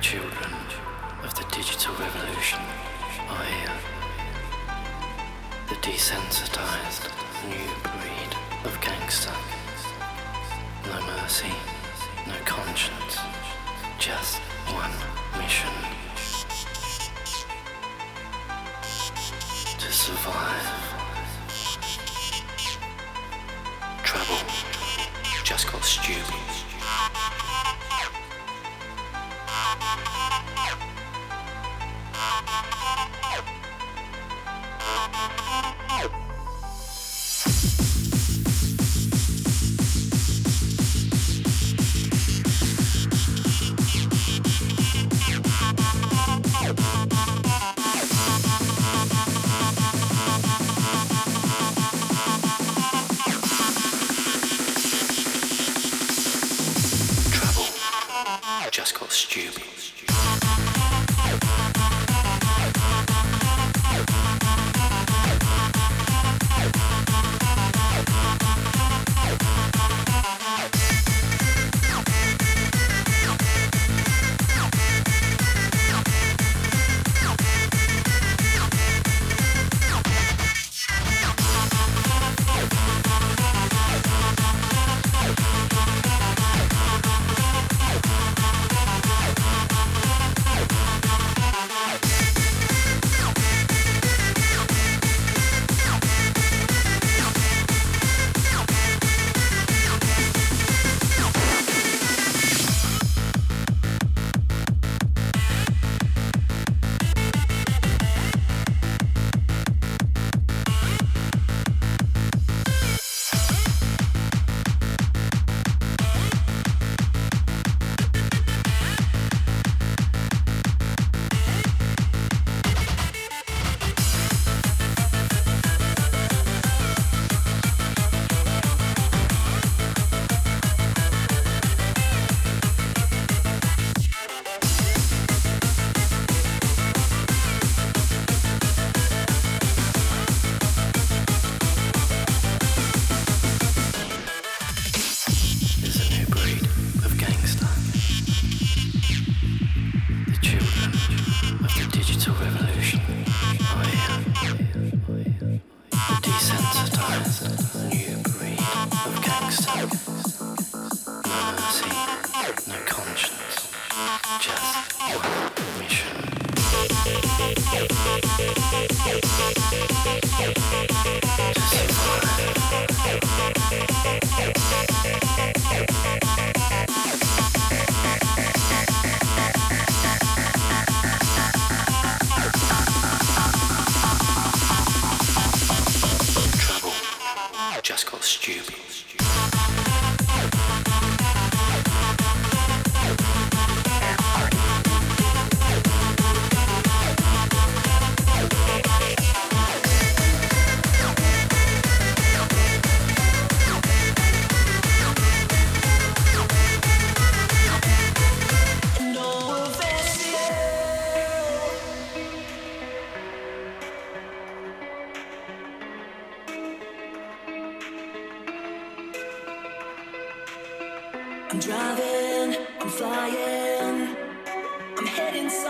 Children of the digital revolution are here. The desensitized new breed of gangster. No mercy, no conscience, just one mission. To survive. Trouble just got stupid.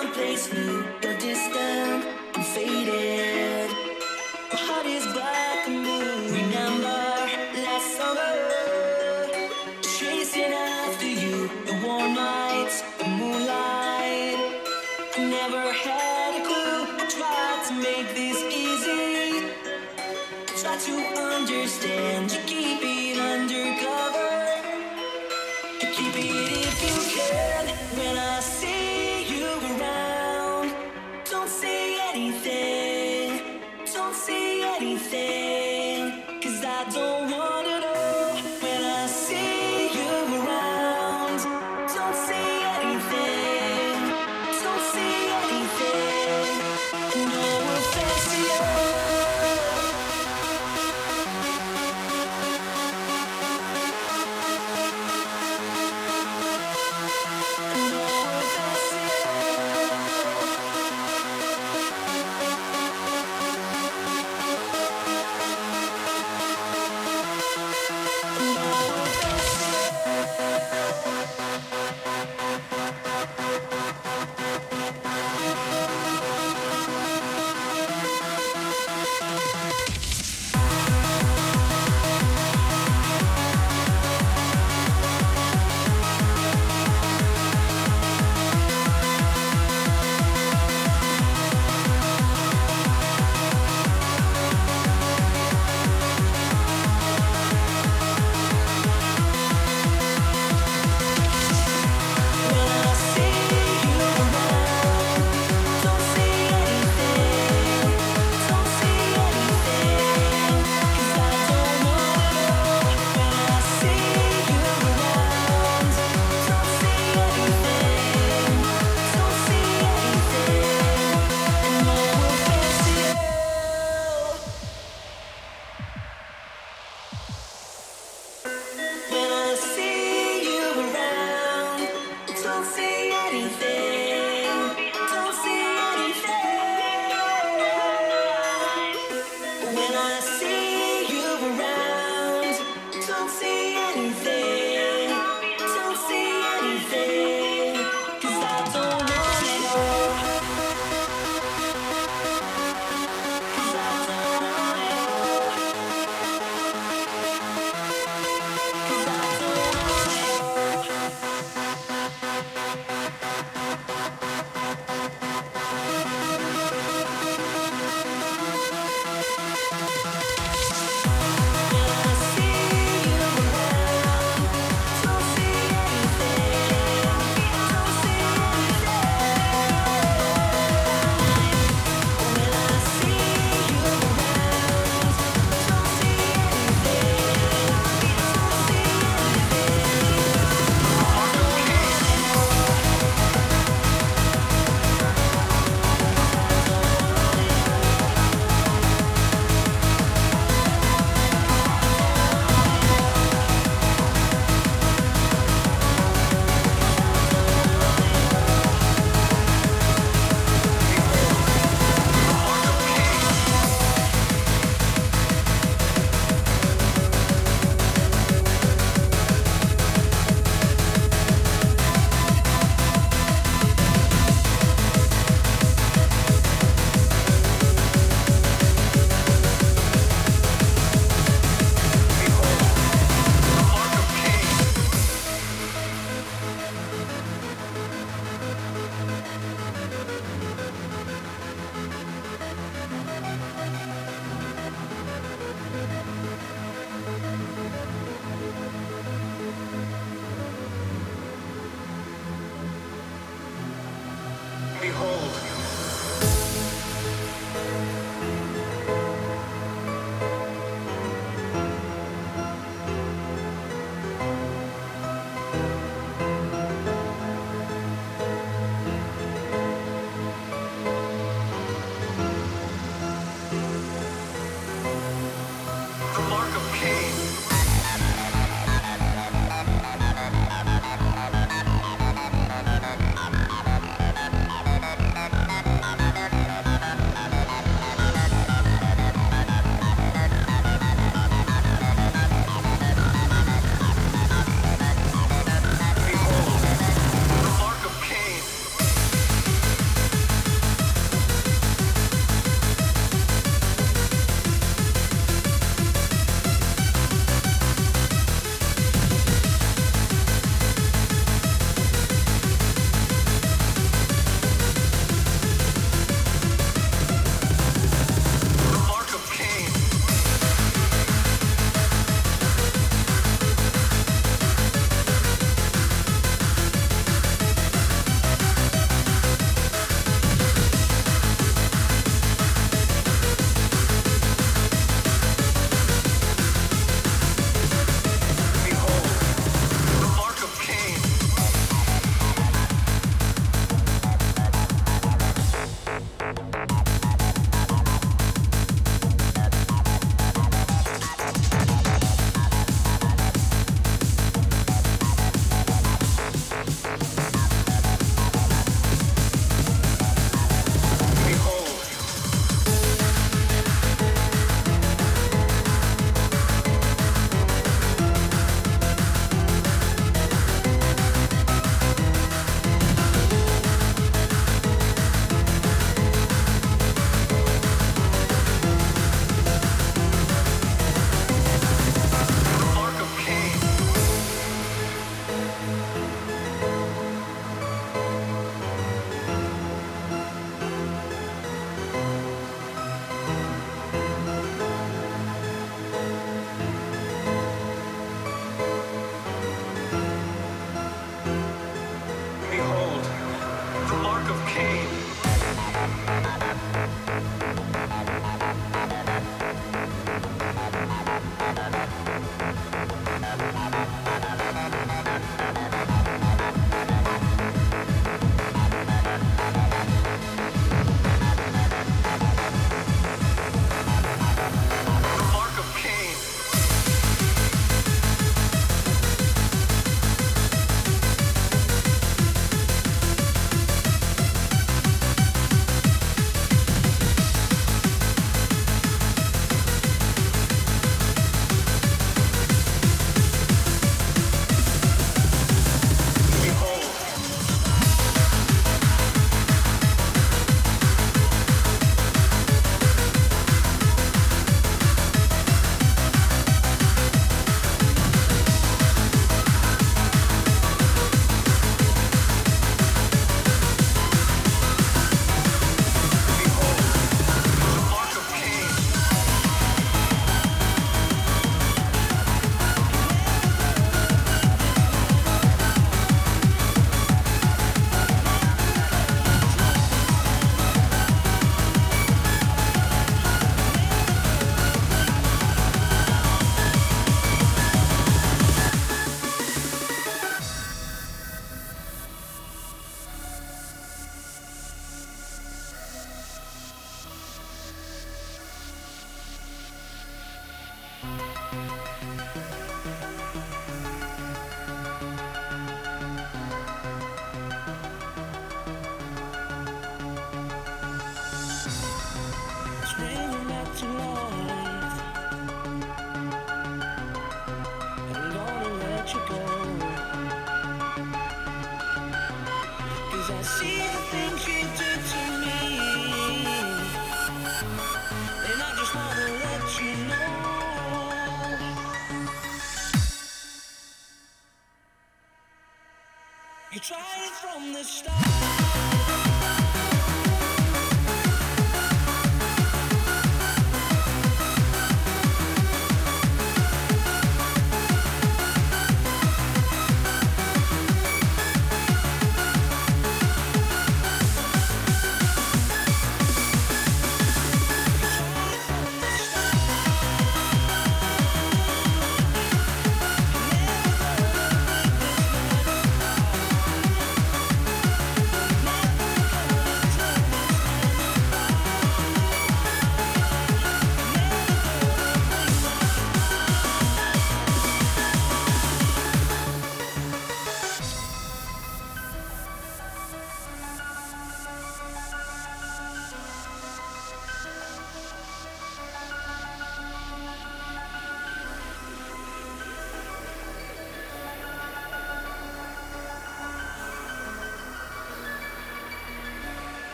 someplace new.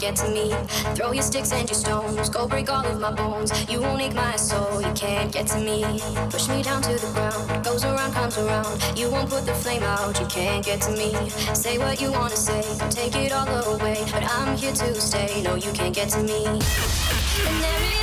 get to me. Throw your sticks and your stones, go break all of my bones. You won't ache my soul, you can't get to me. Push me down to the ground, goes around, comes around. You won't put the flame out, you can't get to me. Say what you wanna say, take it all away, but I'm here to stay. No, you can't get to me.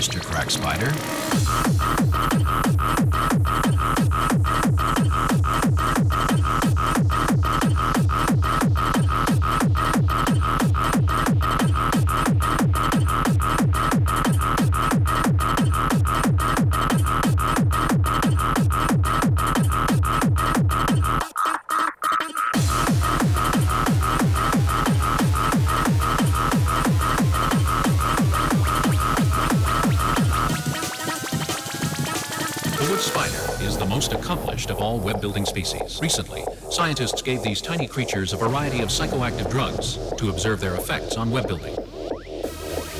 All web building species. Recently, scientists gave these tiny creatures a variety of psychoactive drugs to observe their effects on web building.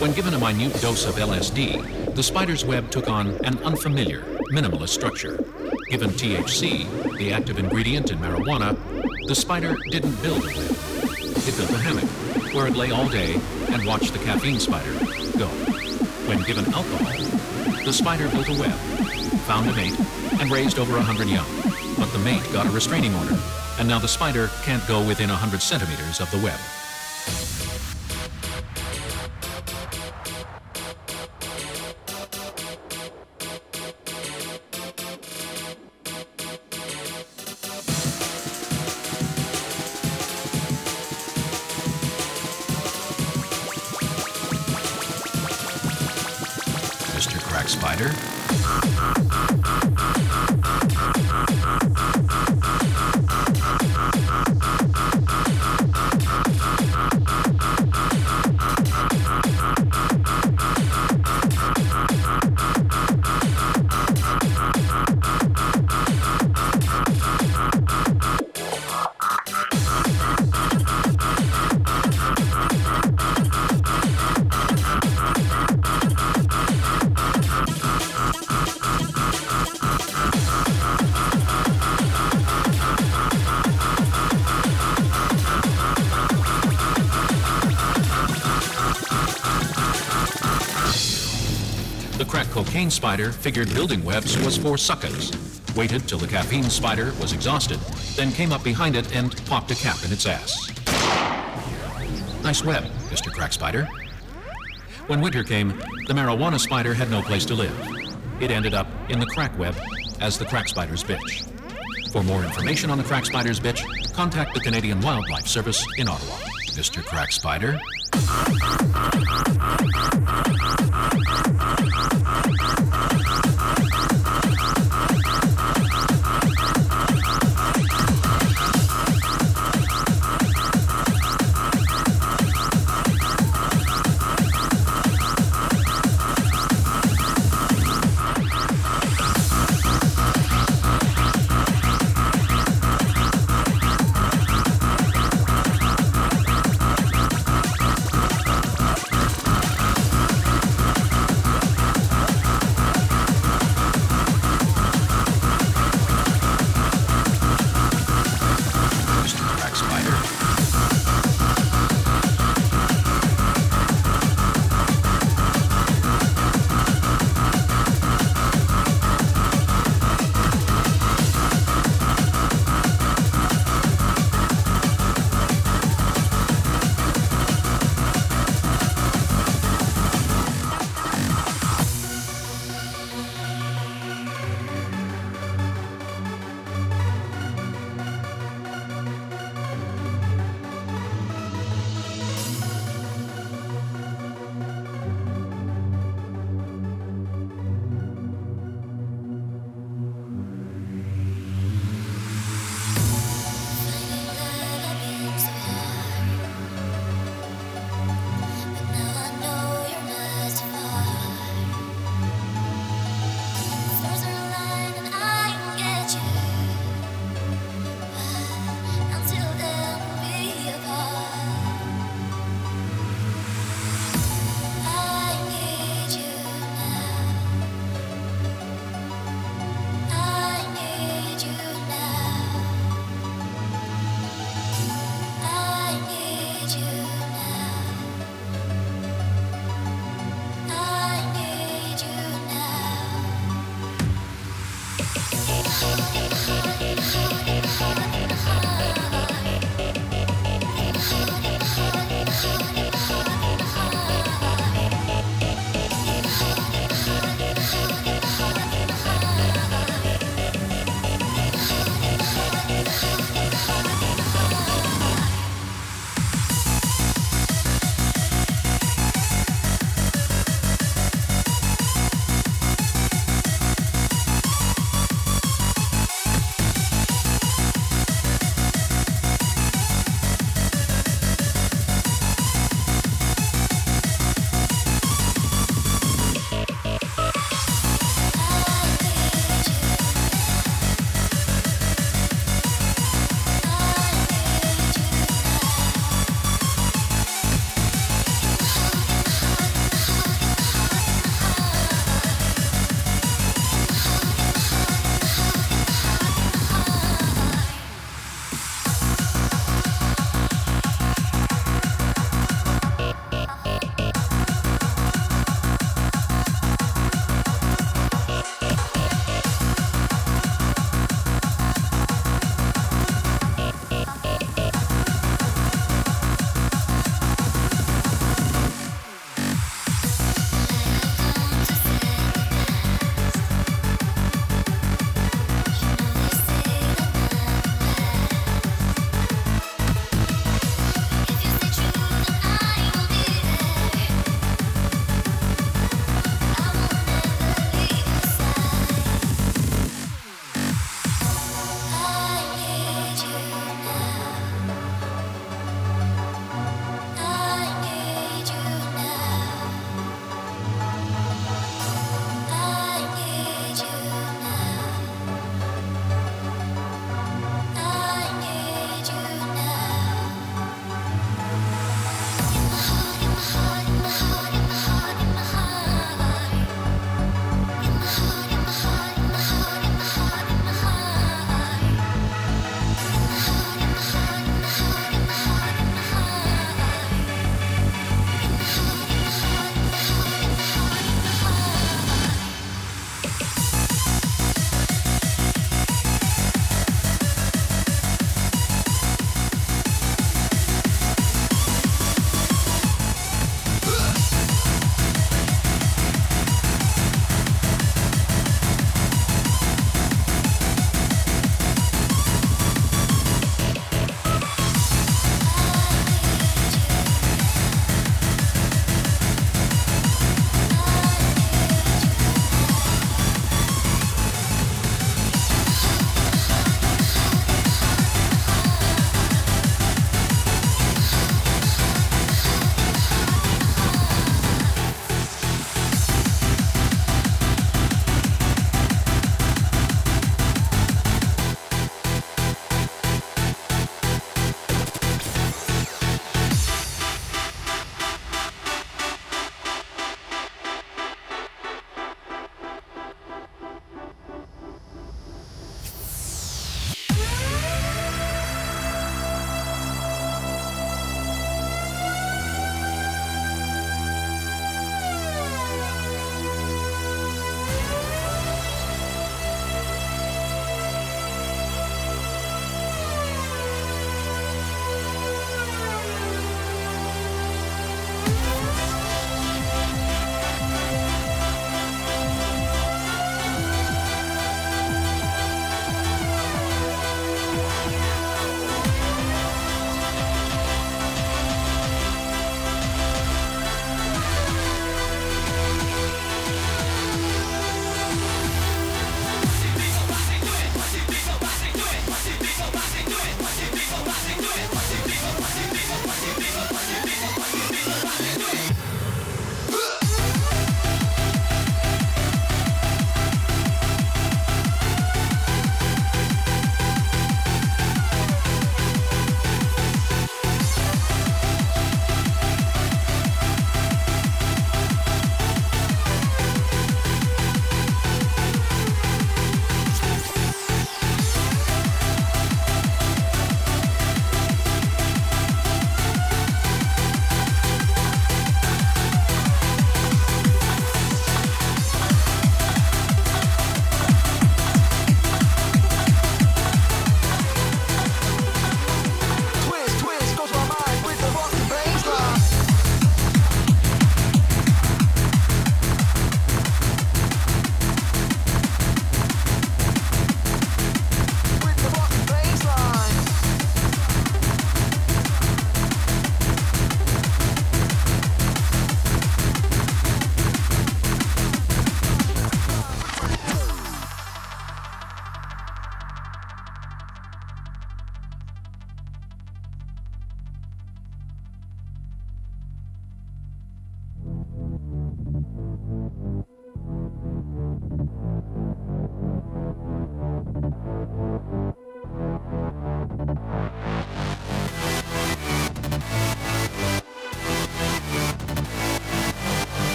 When given a minute dose of LSD, the spider's web took on an unfamiliar, minimalist structure. Given THC, the active ingredient in marijuana, the spider didn't build a web. It built a hammock, where it lay all day and watched the caffeine spider go. When given alcohol, the spider built a web, found a mate, and raised over a hundred young but the mate got a restraining order, and now the spider can't go within 100 centimeters of the web. Cocaine spider figured building webs was for suckers, waited till the caffeine spider was exhausted, then came up behind it and popped a cap in its ass. Nice web, Mr. Crack Spider. When winter came, the marijuana spider had no place to live. It ended up in the crack web as the crack spider's bitch. For more information on the crack spider's bitch, contact the Canadian Wildlife Service in Ottawa. Mr. Crack Spider.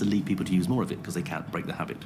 To lead people to use more of it because they can't break the habit.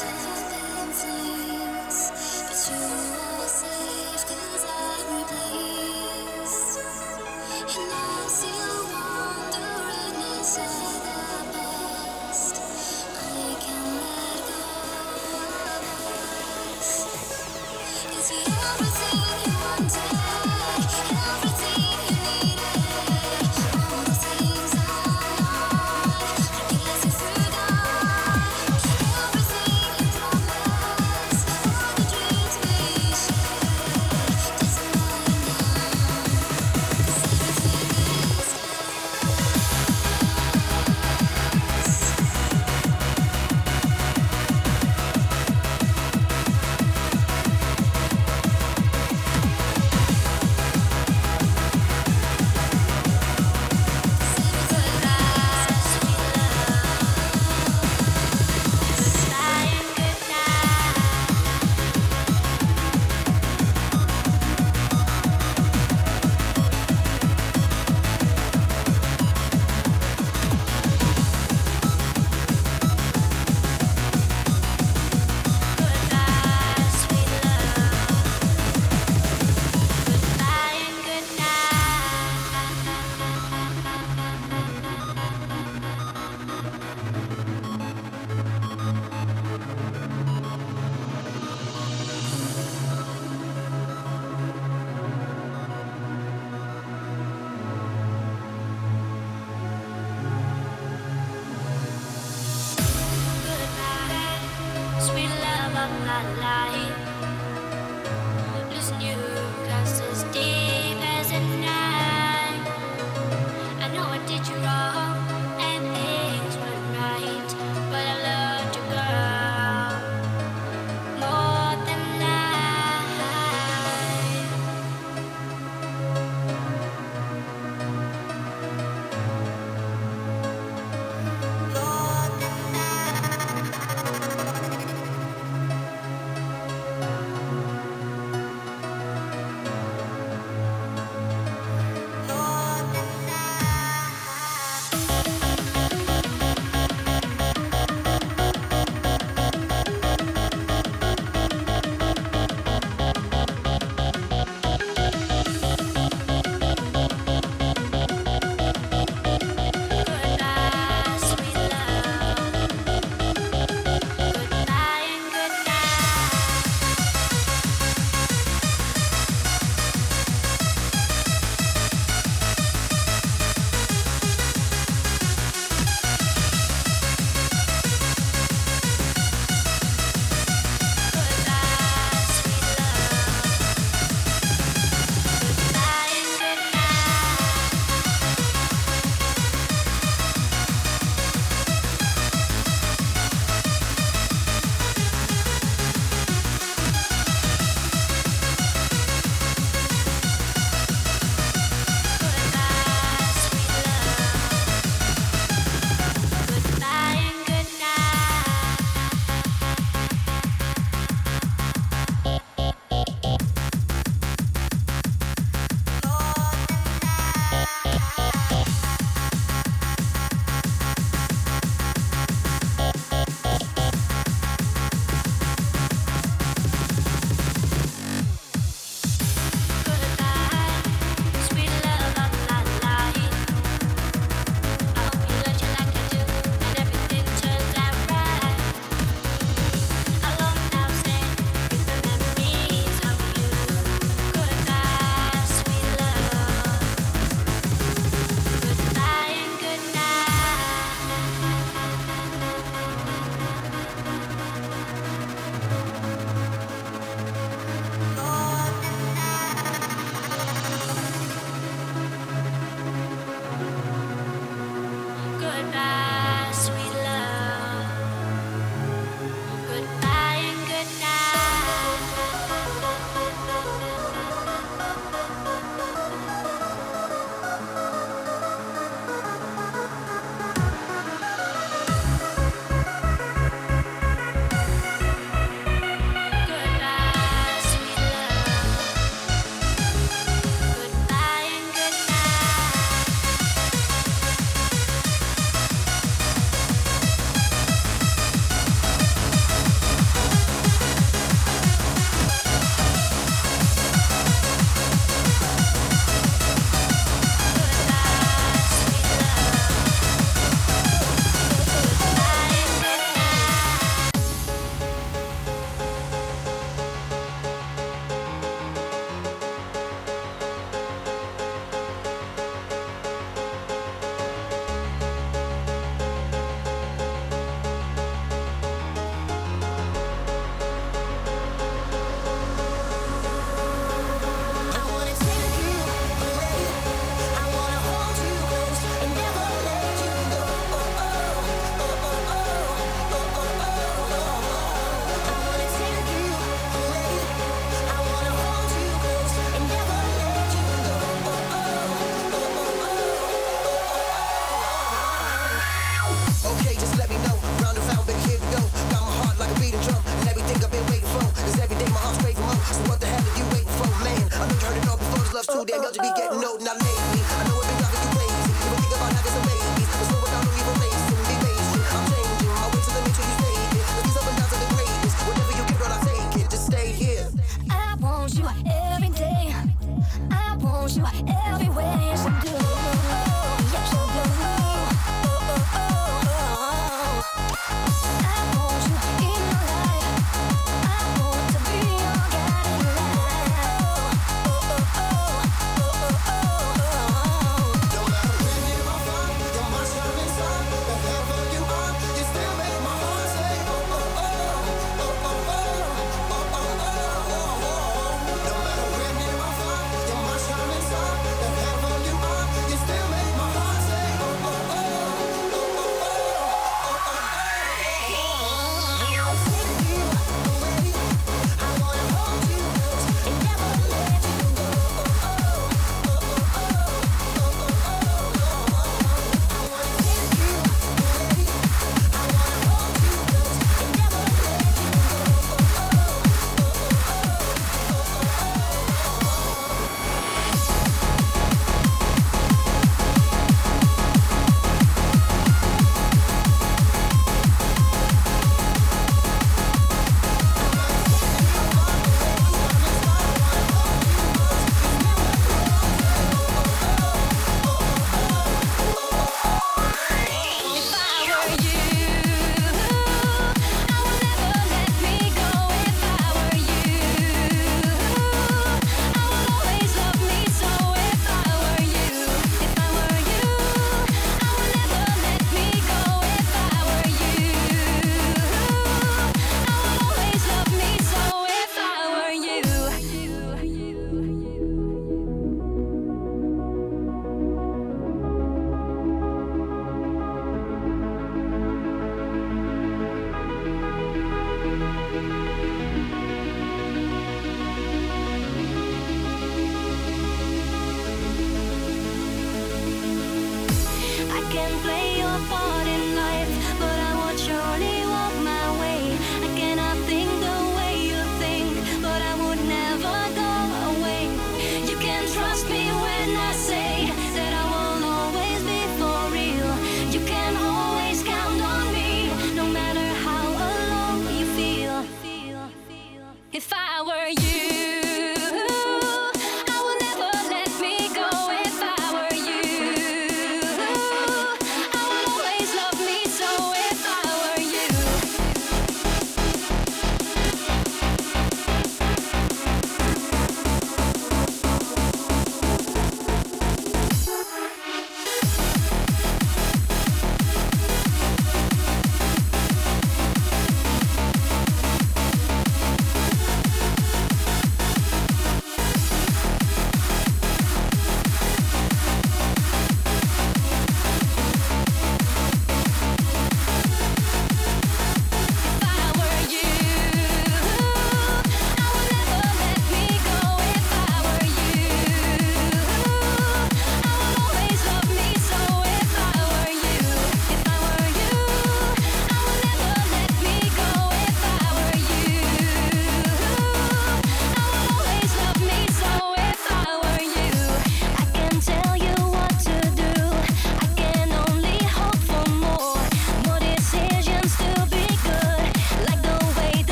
Thank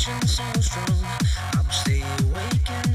so strong. I'm stay awake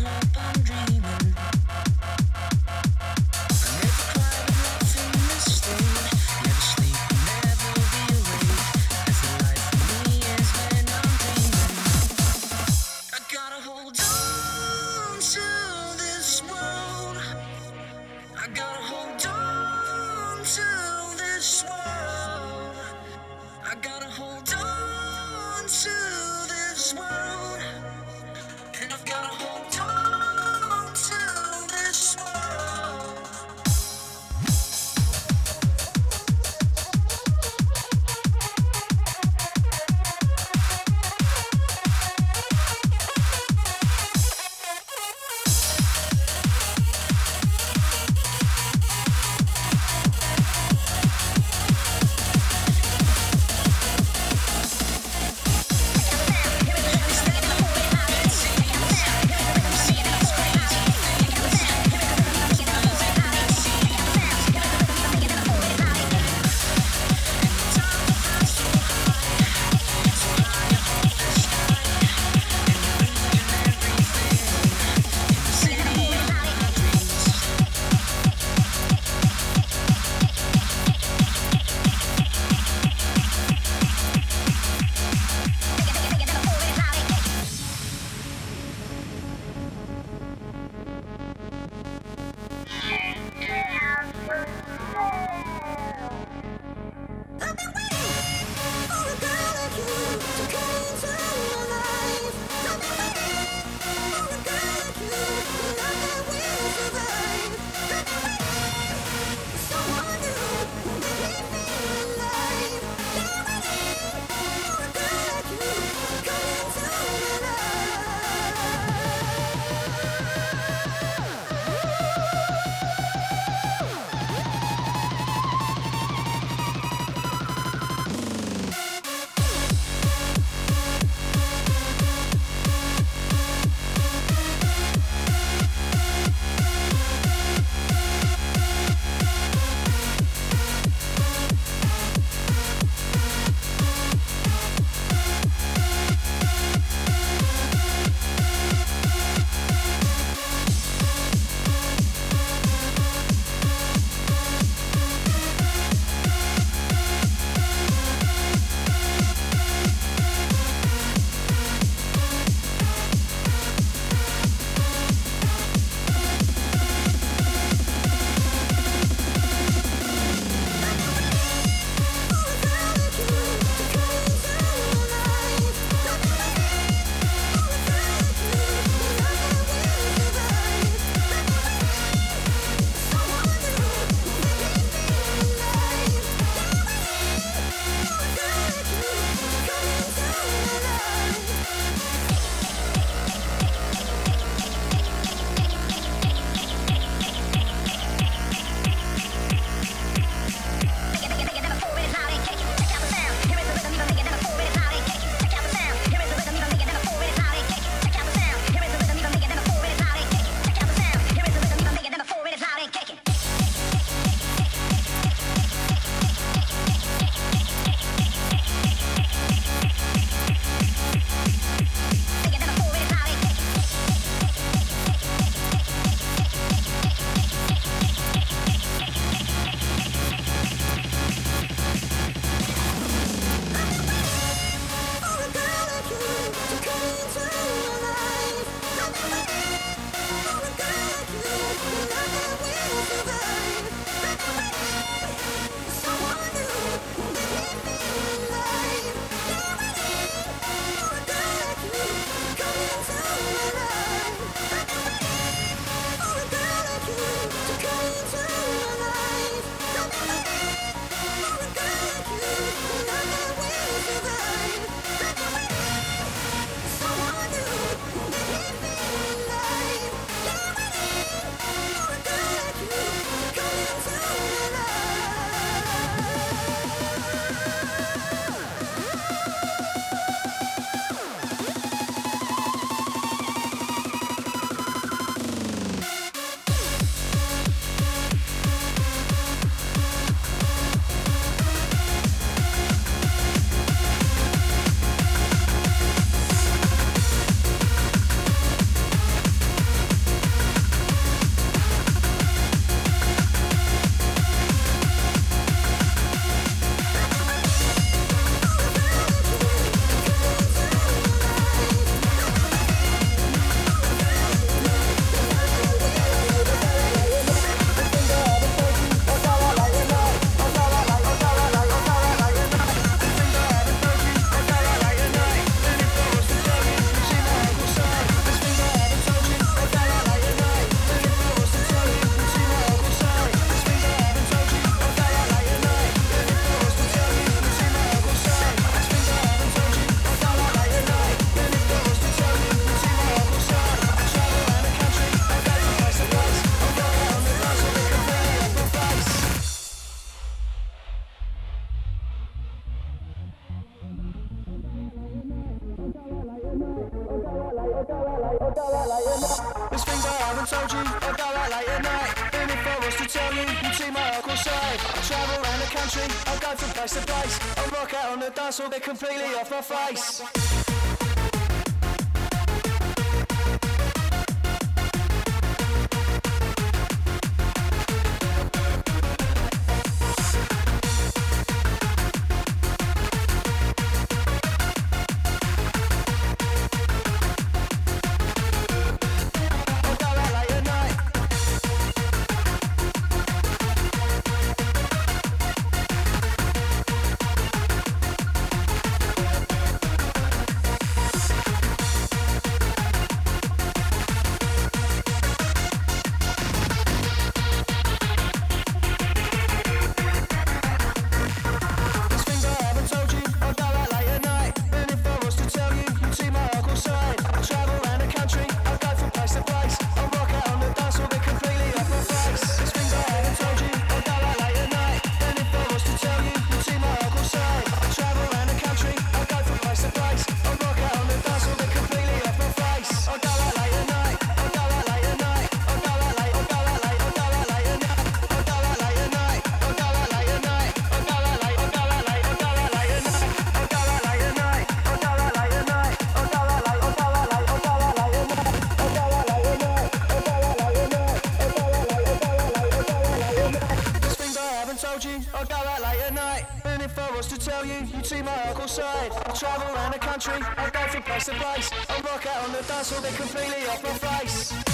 Was to tell you, you'd see my uncle side. I travel around the country. I go from place to place. I rock out on the dance hall, they're completely off my face.